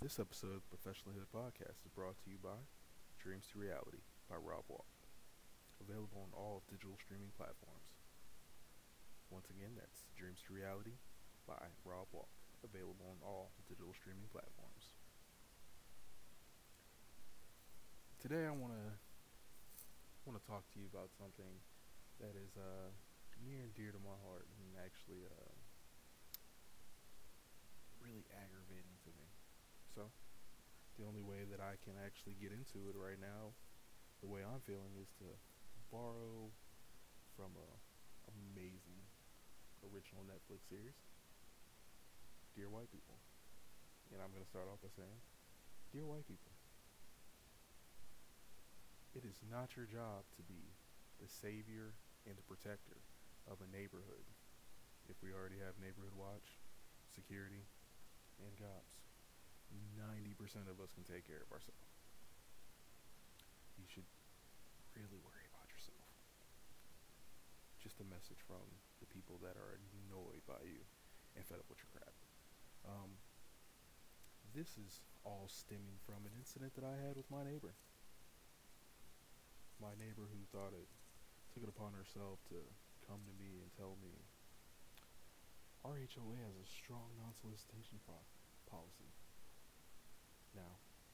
This episode of the Professional Hood Podcast is brought to you by Dreams to Reality by Rob Walk. Available on all digital streaming platforms. Once again, that's Dreams to Reality by Rob Walk. Available on all digital streaming platforms. Today I want to want to talk to you about something that is uh, near and dear to my heart and actually uh, really aggravating. So, the only way that I can actually get into it right now, the way I'm feeling, is to borrow from a amazing original Netflix series, Dear White People. And I'm going to start off by saying, Dear White People, it is not your job to be the savior and the protector of a neighborhood if we already have neighborhood watch, security, and cops. 90% of us can take care of ourselves. You should really worry about yourself. Just a message from the people that are annoyed by you and fed up with your crap. Um, this is all stemming from an incident that I had with my neighbor my neighbor who thought it took it upon herself to come to me and tell me our HOA has a strong non-solicitation pro- policy.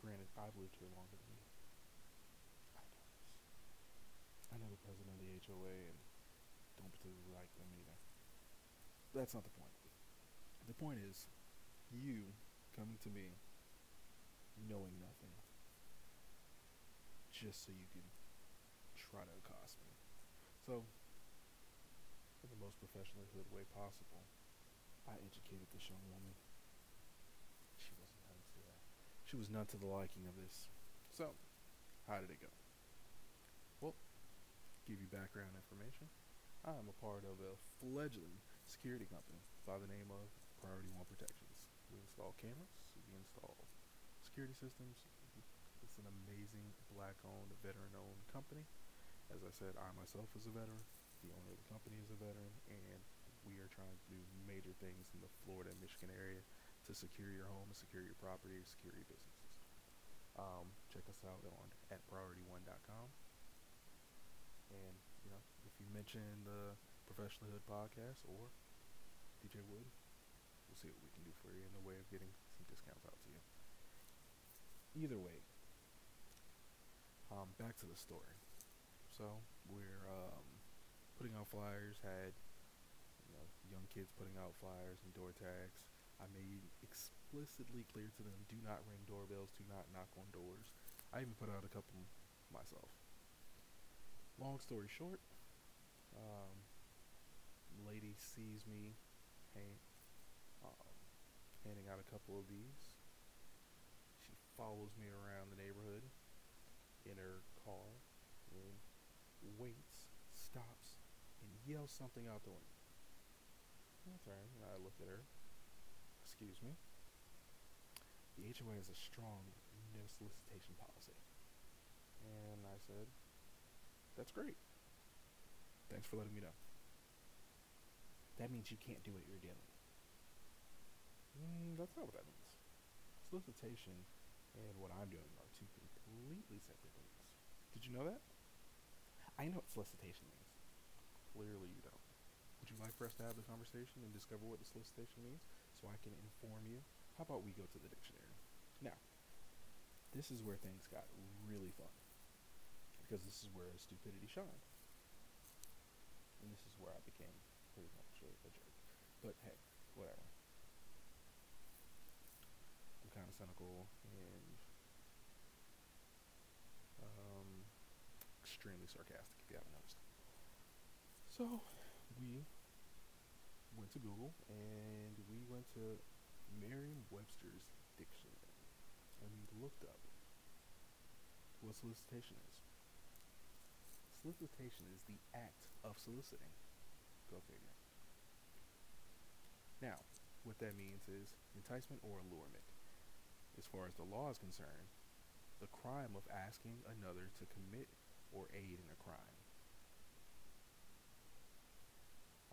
Granted, I've lived here longer than you. I know this. I know the president of the HOA and don't particularly like them either. That's not the point. The point is, you coming to me knowing nothing just so you can try to accost me. So, in the most professionally hood way possible, I educated this young woman. She wasn't none to that. She was none to the liking of this. So, how did it go? Well, give you background information. I am a part of a fledgling security company by the name of Priority One Protections. We install cameras, we install security systems. It's an amazing black-owned, veteran-owned company as I said, I myself is a veteran. The owner of the company is a veteran, and we are trying to do major things in the Florida and Michigan area to secure your home, secure your property, secure your businesses. Um, check us out on at priority1.com. And you know, if you mention the Professional Hood podcast or DJ Wood, we'll see what we can do for you in the way of getting some discounts out to you. Either way, um, back to the story. So we're um, putting out flyers. Had you know young kids putting out flyers and door tags. I made explicitly clear to them: do not ring doorbells, do not knock on doors. I even put out a couple myself. Long story short, um, lady sees me hand, um, handing out a couple of these. She follows me around the neighborhood in her car and waits, stops, and yells something out the window. And I look at her. Excuse me. The HOA has a strong no solicitation policy. And I said, That's great. Thanks for letting me know. That means you can't do what you're doing. Mm, that's not what that means. Solicitation and what I'm doing are two completely separate things. Did you know that? I know what solicitation means. Clearly, you don't. Would you like for us to have the conversation and discover what the solicitation means I can inform you? How about we go to the dictionary? Now, this is where things got really fun because this is where stupidity shined. And this is where I became pretty much a, a jerk. But hey, whatever. I'm kind of cynical and um, extremely sarcastic if you haven't noticed. So we went to Google and we went to Merriam-Webster's dictionary and we looked up what solicitation is. Solicitation is the act of soliciting. Go figure. Now, what that means is enticement or allurement. As far as the law is concerned, the crime of asking another to commit or aid in a crime.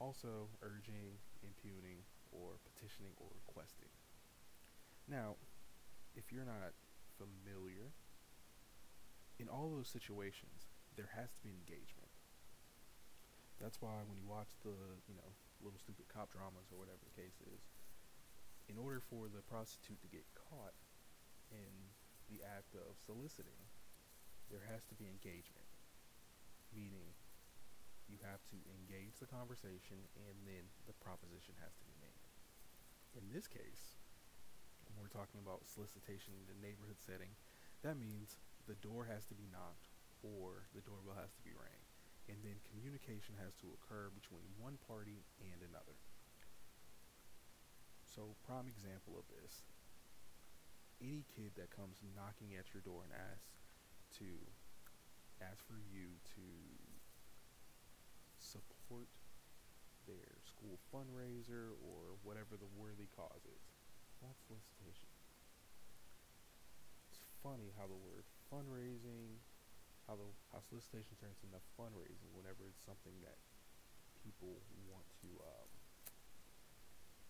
Also, urging, impugning, or petitioning or requesting. Now, if you're not familiar, in all those situations, there has to be engagement. That's why when you watch the, you know, little stupid cop dramas or whatever the case is, in order for the prostitute to get caught in the act of soliciting, there has to be engagement. Meaning, you have to engage the conversation and then the proposition has to be made. In this case, we're talking about solicitation in the neighborhood setting, that means the door has to be knocked or the doorbell has to be rang. And then communication has to occur between one party and another. So, prime example of this any kid that comes knocking at your door and asks to ask for you to support their school fundraiser or whatever the worthy cause is. That's solicitation. It's funny how the word fundraising, how the how solicitation turns into fundraising whenever it's something that people want to um,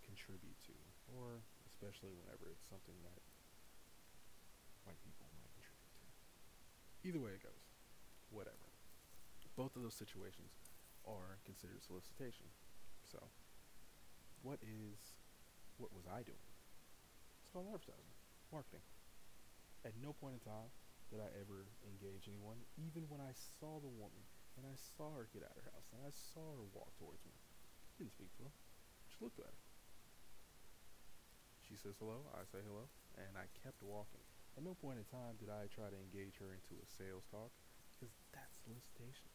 contribute to, or especially whenever it's something that white people might contribute to. Either way it goes, whatever. Both of those situations are considered solicitation. So, what is, what was I doing? It's called advertising, marketing. At no point in time did I ever engage anyone, even when I saw the woman and I saw her get out of her house and I saw her walk towards me. Didn't speak to her, just looked at her. She says hello, I say hello, and I kept walking. At no point in time did I try to engage her into a sales talk, because that's solicitation.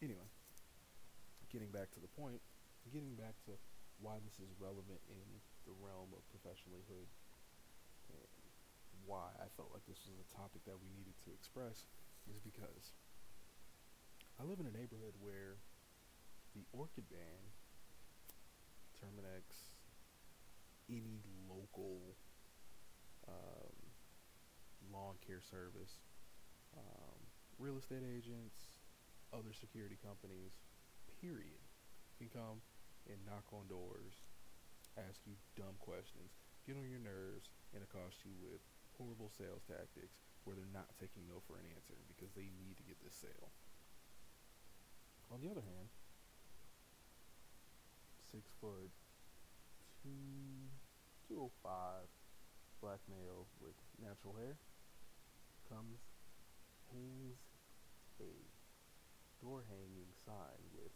Anyway, getting back to the point, getting back to why this is relevant in the realm of professionalhood and why I felt like this was a topic that we needed to express is because I live in a neighborhood where the Orkin man, Terminix, any local um, lawn care service, um, real estate agents, other security companies, period, can come and knock on doors, ask you dumb questions, get on your nerves, and accost you with horrible sales tactics where they're not taking no for an answer because they need to get this sale. On the other hand, six foot two, 205 black male with natural hair comes, hangs sign with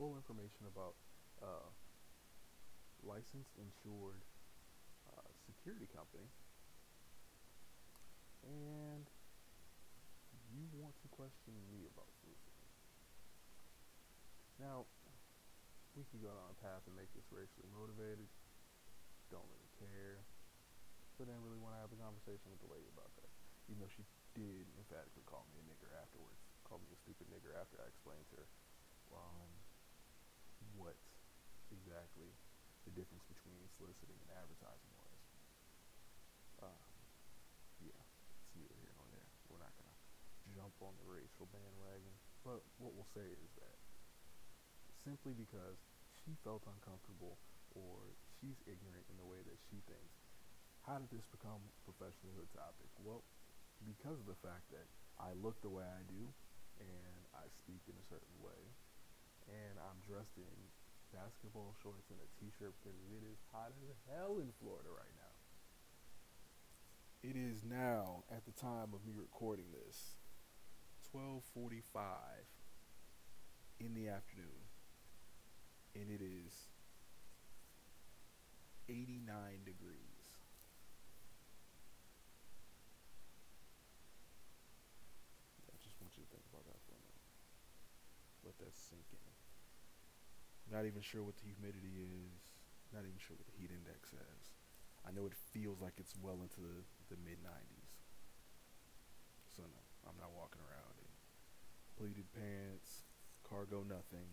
full information about uh, licensed insured uh, security company and you want to question me about soliciting. Now, we could go down a path and make this racially motivated. Don't really care. But didn't really want to have a conversation with the lady about that. Even though she did emphatically call me a nigger afterwards called me a stupid nigger after I explained to her um, what exactly the difference between soliciting and advertising was. Um, yeah, it's neither here nor there. We're not going to jump on the racial bandwagon. But what we'll say is that simply because she felt uncomfortable or she's ignorant in the way that she thinks, how did this become a professionalhood topic? Well, because of the fact that I look the way I do, and I speak in a certain way, and I'm dressed in basketball shorts and a t-shirt because it is hot as hell in Florida right now. It is now at the time of me recording this 12:45 in the afternoon and it is 89 degrees. let that sink in. Not even sure what the humidity is. Not even sure what the heat index is. I know it feels like it's well into the, the mid 90s. So no, I'm not walking around in pleated pants, cargo nothing.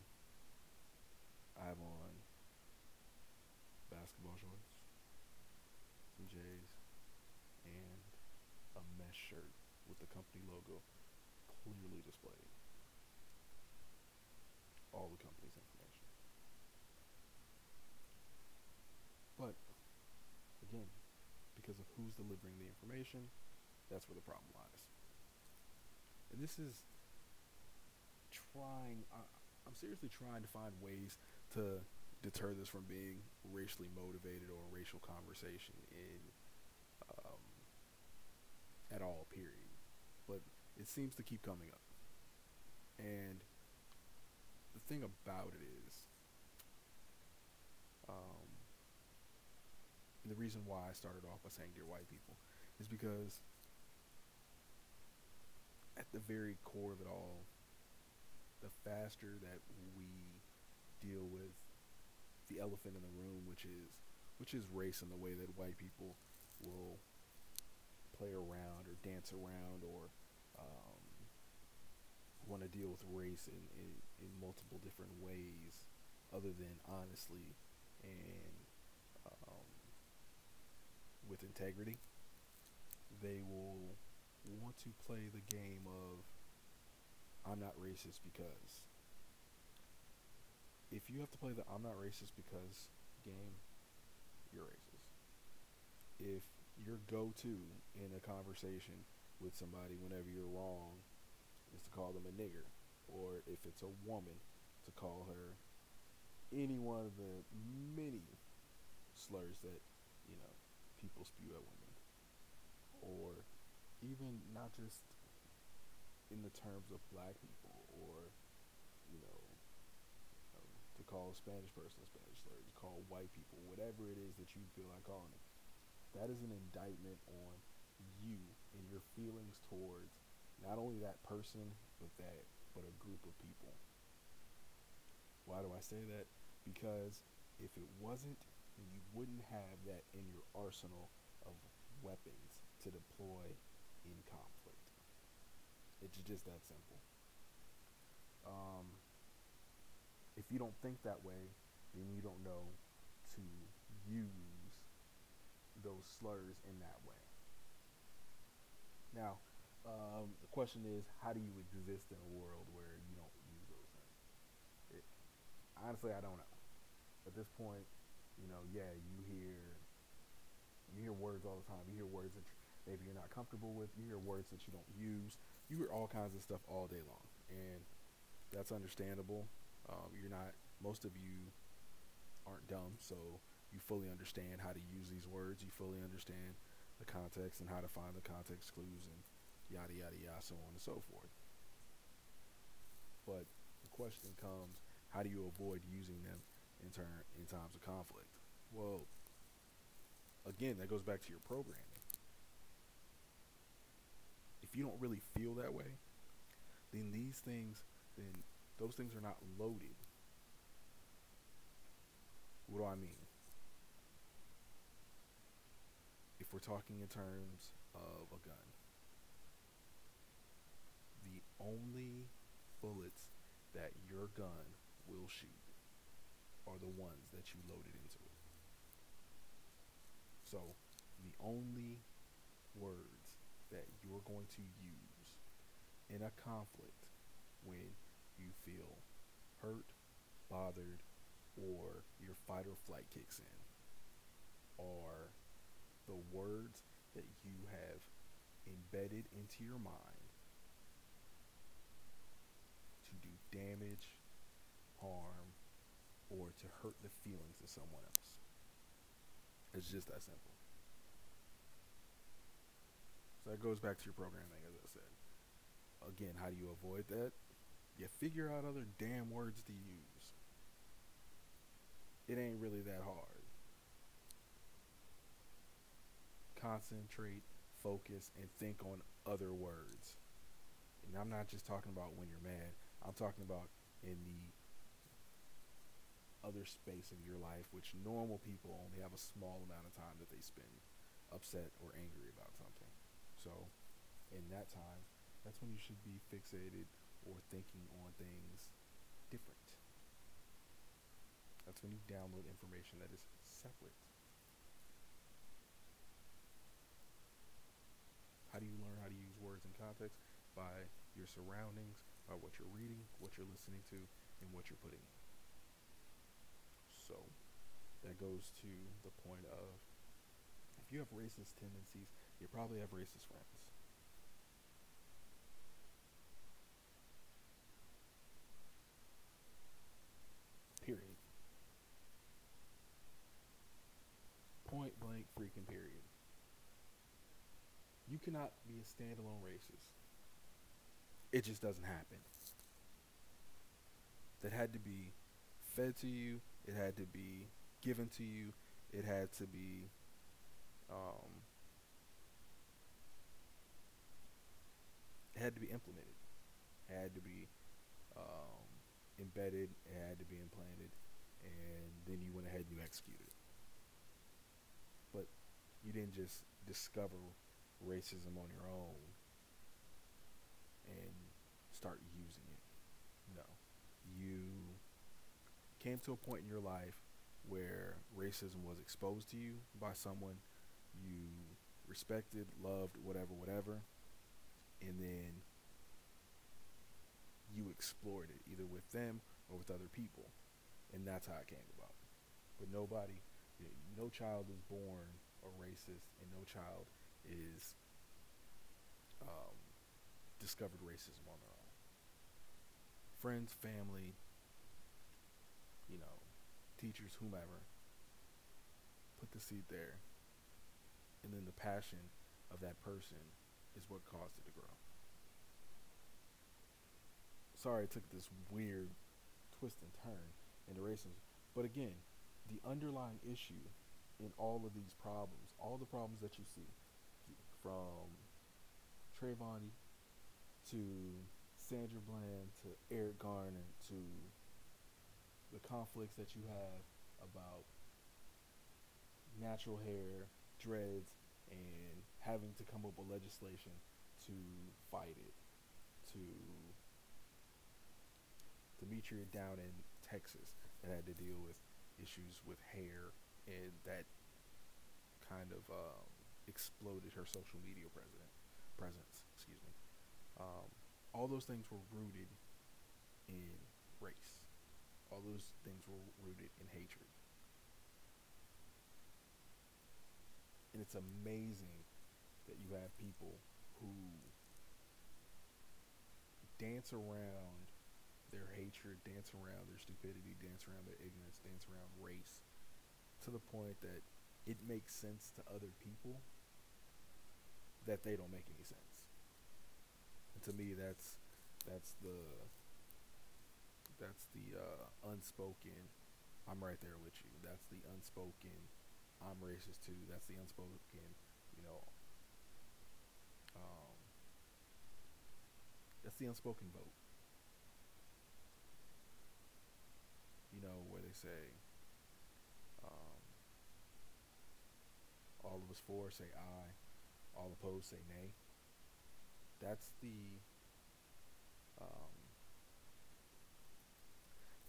I have on basketball shorts, some J's, and a mesh shirt with the company logo clearly displayed all the company's information. But again, because of who's delivering the information, that's where the problem lies. And this is trying, I, I'm seriously trying to find ways to deter this from being racially motivated or a racial conversation in um, at all, period. But it seems to keep coming up. And the thing about it is, um, reason why I started off by saying dear white people is because at the very core of it all, the faster that we deal with the elephant in the room, which is which is race and the way that white people will play around or dance around or um, want to deal with race in, in, in multiple different ways other than honestly and with integrity. They will want to play the game of I'm not racist because if you have to play the I'm not racist because game, you're racist. If your go to in a conversation with somebody whenever you're wrong is to call them a nigger, or if it's a woman, to call her any one of the many slurs that, you know, people spew at women. Or even not just in the terms of black people or, you know, um, to call a Spanish person a Spanish slur, to call white people, whatever it is that you feel like calling them. That is an indictment on you and your feelings towards not only that person, but that but a group of people. Why do I say that? Because if it wasn't, then you wouldn't have that in your arsenal of weapons to deploy in conflict. It's just that simple. Um, if you don't think that way, then you don't know to use those slurs in that way. Now, um, the question is, how do you exist in a world where you don't use those things? It, honestly, I don't know. At this point, you know, yeah, you hear you hear words all the time. You hear words that maybe you're not comfortable with. You hear words that you don't use. You hear all kinds of stuff all day long, and that's understandable. Um, you're not. Most of you aren't dumb, so you fully understand how to use these words. You fully understand the context and how to find the context clues and yada yada yada, so on and so forth. But the question comes: How do you avoid using them in turn in times of conflict? Well, again, that goes back to your programming. If you don't really feel that way, then these things, then those things are not loaded. What do I mean? If we're talking in terms of a gun, the only bullets that your gun will shoot are the ones that you loaded into it. So, the only words that you're going to use in a conflict when you feel hurt, bothered, or your fight or flight kicks in are the words that you have embedded into your mind to do damage, harm, or to hurt the feelings of someone else. It's just that simple. So that goes back to your programming, as I said. Again, how do you avoid that? You figure out other damn words to use. It ain't really that hard. Concentrate, focus, and think on other words. And I'm not just talking about when you're mad. I'm talking about in the other space of your life, which normal people only have a small amount of time that they spend upset or angry about something. So, in that time, that's when you should be fixated or thinking on things different. That's when you download information that is separate. How do you learn how to use words in context? By your surroundings, by what you're reading, what you're listening to, and what you're putting in. So that goes to the point of if you have racist tendencies, you probably have racist friends. Period. Point blank freaking period. You cannot be a standalone racist. It just doesn't happen. That had to be fed to you, it had to be given to you, it had to be um, it had to be implemented. It had to be um, embedded. It had to be implanted, and then you went ahead and you executed. But you didn't just discover racism on your own and start using it. No, you came to a point in your life where racism was exposed to you by someone you respected, loved, whatever, whatever, and then you explored it either with them or with other people, and that's how it came about. But nobody, no child is born a racist, and no child is um, discovered racism on their own. Friends, family, you know, teachers, whomever, put the seed there and then the passion of that person is what caused it to grow. Sorry, I took this weird twist and turn into racism, but again, the underlying issue in all of these problems, all the problems that you see, from Trayvon to Sandra Bland to Eric Garner to the conflicts that you have about natural hair dreads and having to come up with legislation to fight it. To Demetria down in Texas that had to deal with issues with hair and that kind of um, exploded her social media president presence. Excuse me. Um, all those things were rooted in race. All those things were rooted in hatred. and it's amazing that you have people who dance around their hatred, dance around their stupidity, dance around their ignorance, dance around race to the point that it makes sense to other people that they don't make any sense. And to me that's that's the that's the uh, unspoken I'm right there with you. That's the unspoken I'm racist too. That's the unspoken, you know. Um, that's the unspoken vote. You know where they say, um, all of us for say aye, all opposed say nay. That's the um,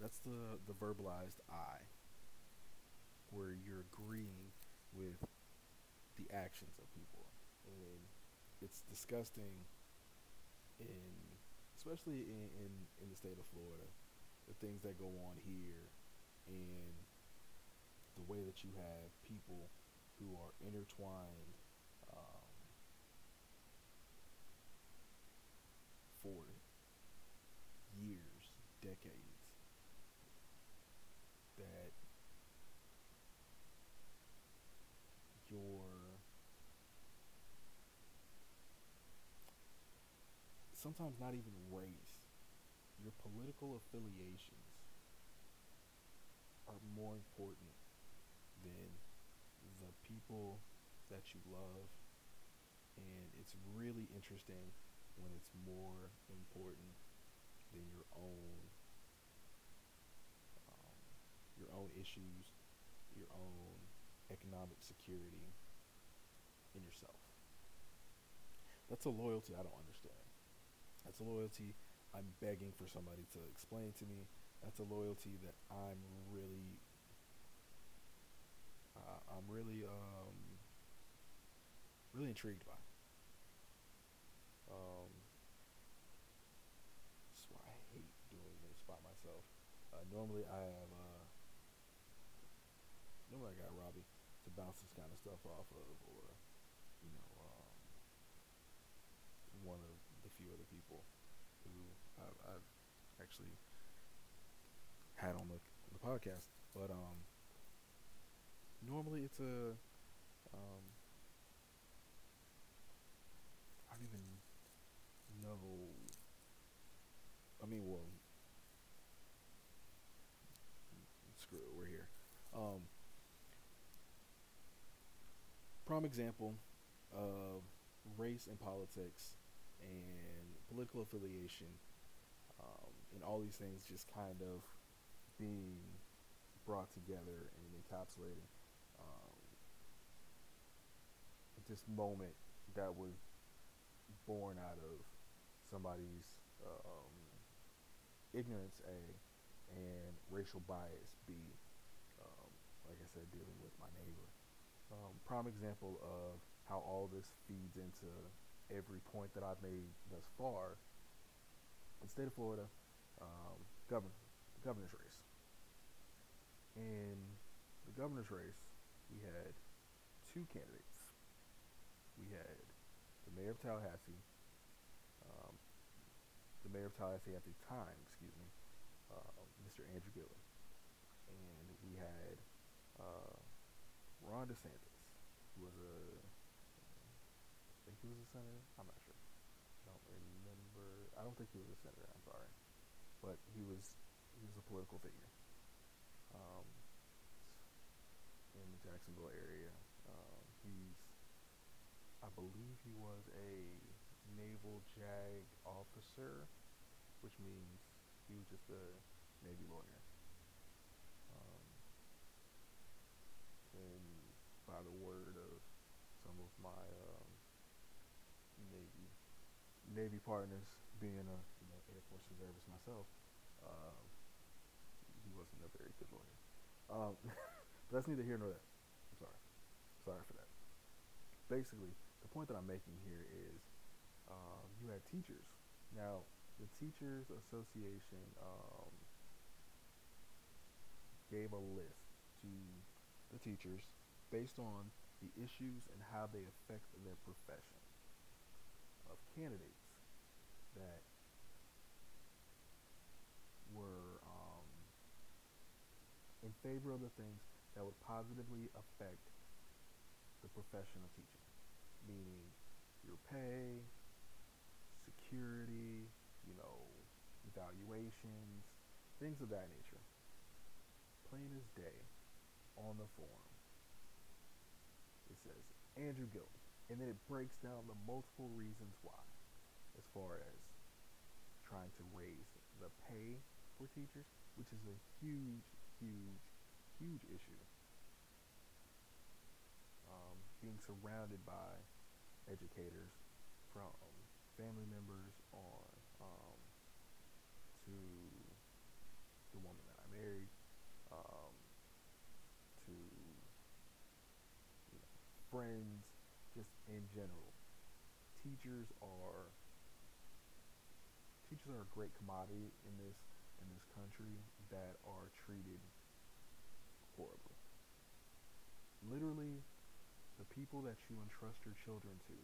that's the the verbalized I where you're agreeing with the actions of people. And it's disgusting in especially in, in, in the state of Florida, the things that go on here and the way that you have people who are intertwined um, for years, decades, that your sometimes not even race, your political affiliations are more important than the people that you love. And it's really interesting when it's more important than your own um, your own issues, your own economic security in yourself. That's a loyalty I don't understand. That's a loyalty I'm begging for somebody to explain to me. That's a loyalty that I'm really, uh, I'm really, um, really intrigued by. Um, that's why I hate doing this by myself. Uh, normally I have, uh, normally I got Robbie to bounce this kind of stuff off of, or you know, um, one of the few other people who I've, I've actually had on the the podcast. But um, normally it's a um, I don't even know. I mean, well, screw it, we're here. Um, prime example of race and politics and political affiliation and all these things just kind of being brought together and encapsulated um, this moment that was born out of somebody's um, ignorance A and racial bias B. Um, like I said, dealing with my neighbor. Um, prime example of how all this feeds into every point that I've made thus far. The state of Florida, um, governor, governor's race. In the governor's race, we had two candidates. We had the mayor of Tallahassee, um, the mayor of Tallahassee at the time, excuse me, uh, Mr. Andrew Gillum, and we had uh, Ron DeSantis, who was a, I think he was a senator. I'm not sure. I don't remember. I don't think he was a senator. I'm sorry, but he was he was a political figure um, in the Jacksonville area. Um, he's, I believe, he was a naval JAG officer, which means he was just a Navy lawyer. Um, and by the word of some of my um, Navy Navy partners, being a Air Force reservist myself, uh, he wasn't a very good lawyer. Um, but that's neither here nor there. I'm sorry. Sorry for that. Basically, the point that I'm making here is um, you had teachers. Now, the Teachers Association um, gave a list to the teachers based on the issues and how they affect their profession of candidates that were um, in favor of the things that would positively affect the profession of teaching, meaning your pay, security, you know, evaluations, things of that nature plain as day on the form. It says Andrew Gillum, and then it breaks down the multiple reasons why, as far as trying to raise the pay for teachers, which is a huge, huge, huge issue. Um, being surrounded by educators from family members on um, to the woman that I married um, to you know, friends, just in general. Teachers are teachers are a great commodity in this in this country that are treated horribly. Literally, the people that you entrust your children to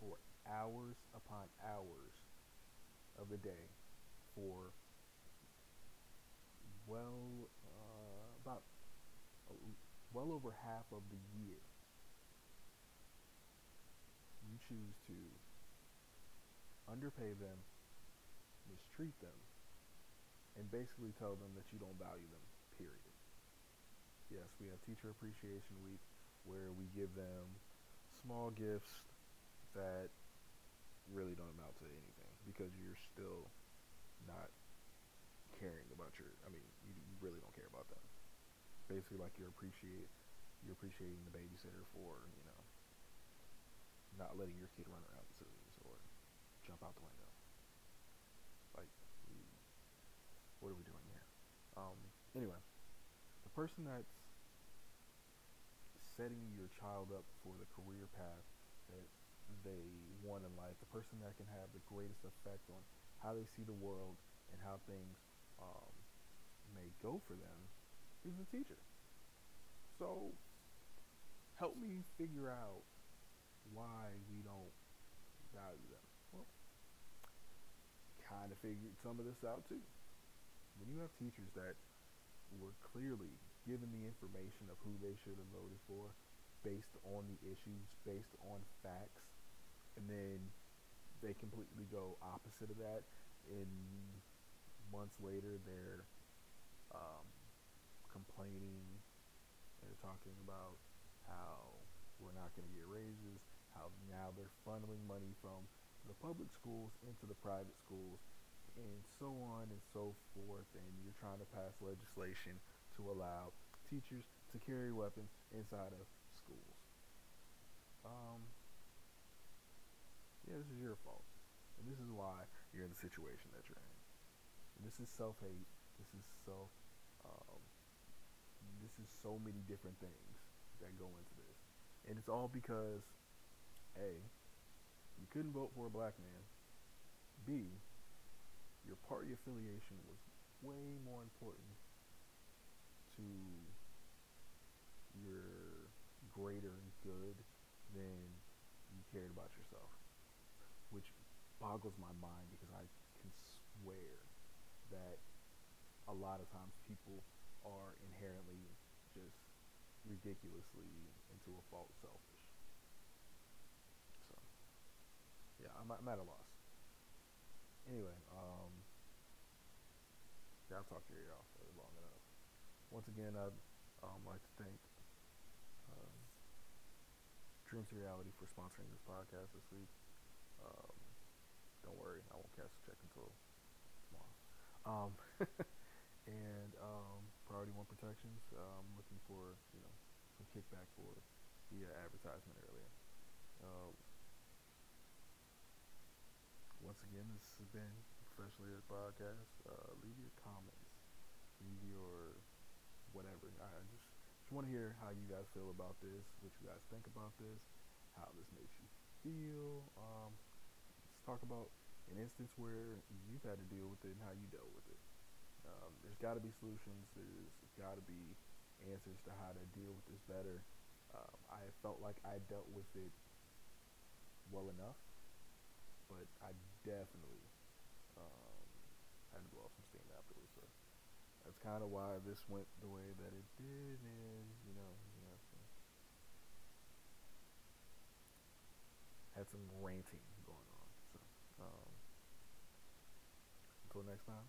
for hours upon hours of the day for well uh, about uh, well over half of the year, you choose to underpay them, mistreat them, and basically tell them that you don't value them, period. Yes, we have Teacher Appreciation Week where we give them small gifts that really don't amount to anything because you're still not caring about your I mean, you, really don't care about them basically like you're appreciate you're appreciating the babysitter for you know not letting your kid run around the scissors or jump out the window. Like, what are we doing here? Um, anyway, the person that's setting your child up for the career path that they want in life, the person that can have the greatest effect on how they see the world and how things um, may go for them is the teacher. So help me figure out why we don't value them. Well, kind of figured some of this out too. When you have teachers that were clearly given the information of who they should have voted for based on the issues, based on facts, and then they completely go opposite of that, and months later they're um, complaining, they're talking about how we're not going to get raises, how now they're funneling money from the public schools into the private schools, and so on and so forth. And you're trying to pass legislation to allow teachers to carry weapons inside of schools. Um, yeah, this is your fault. And this is why you're in the situation that you're in. And this is self hate. This is self. Um, this is so many different things that go into this. And it's all because A, you couldn't vote for a black man. B, your party affiliation was way more important to your greater good than you cared about yourself. Which boggles my mind because I can swear that a lot of times people are inherently just ridiculously into a fault selfish. So, yeah, I'm, I'm at a loss. Anyway, um, I've talked your ear off long enough. Once again, I'd um, like to thank um, Dreams Reality for sponsoring this podcast this week. Um, don't worry, I won't cash a check until tomorrow. Um, and um, Priority One Protections. I'm um, looking for you know some kickback for the uh, advertisement earlier. Um, once again, this has been Professionally this Podcast. Uh, leave your comments, leave your whatever. I just just want to hear how you guys feel about this, what you guys think about this, how this makes you feel. Um, let's talk about an instance where you've had to deal with it and how you dealt with it. Um, there's got to be solutions. There's got to be answers to how to deal with this better. Um, I felt like I dealt with it well enough, but I definitely had to blow off some steam afterwards. So that's kind of why this went the way that it did, and you know, you know, so had some ranting going on. So um, until next time.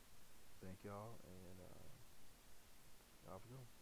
Thank y'all, and uh, we go.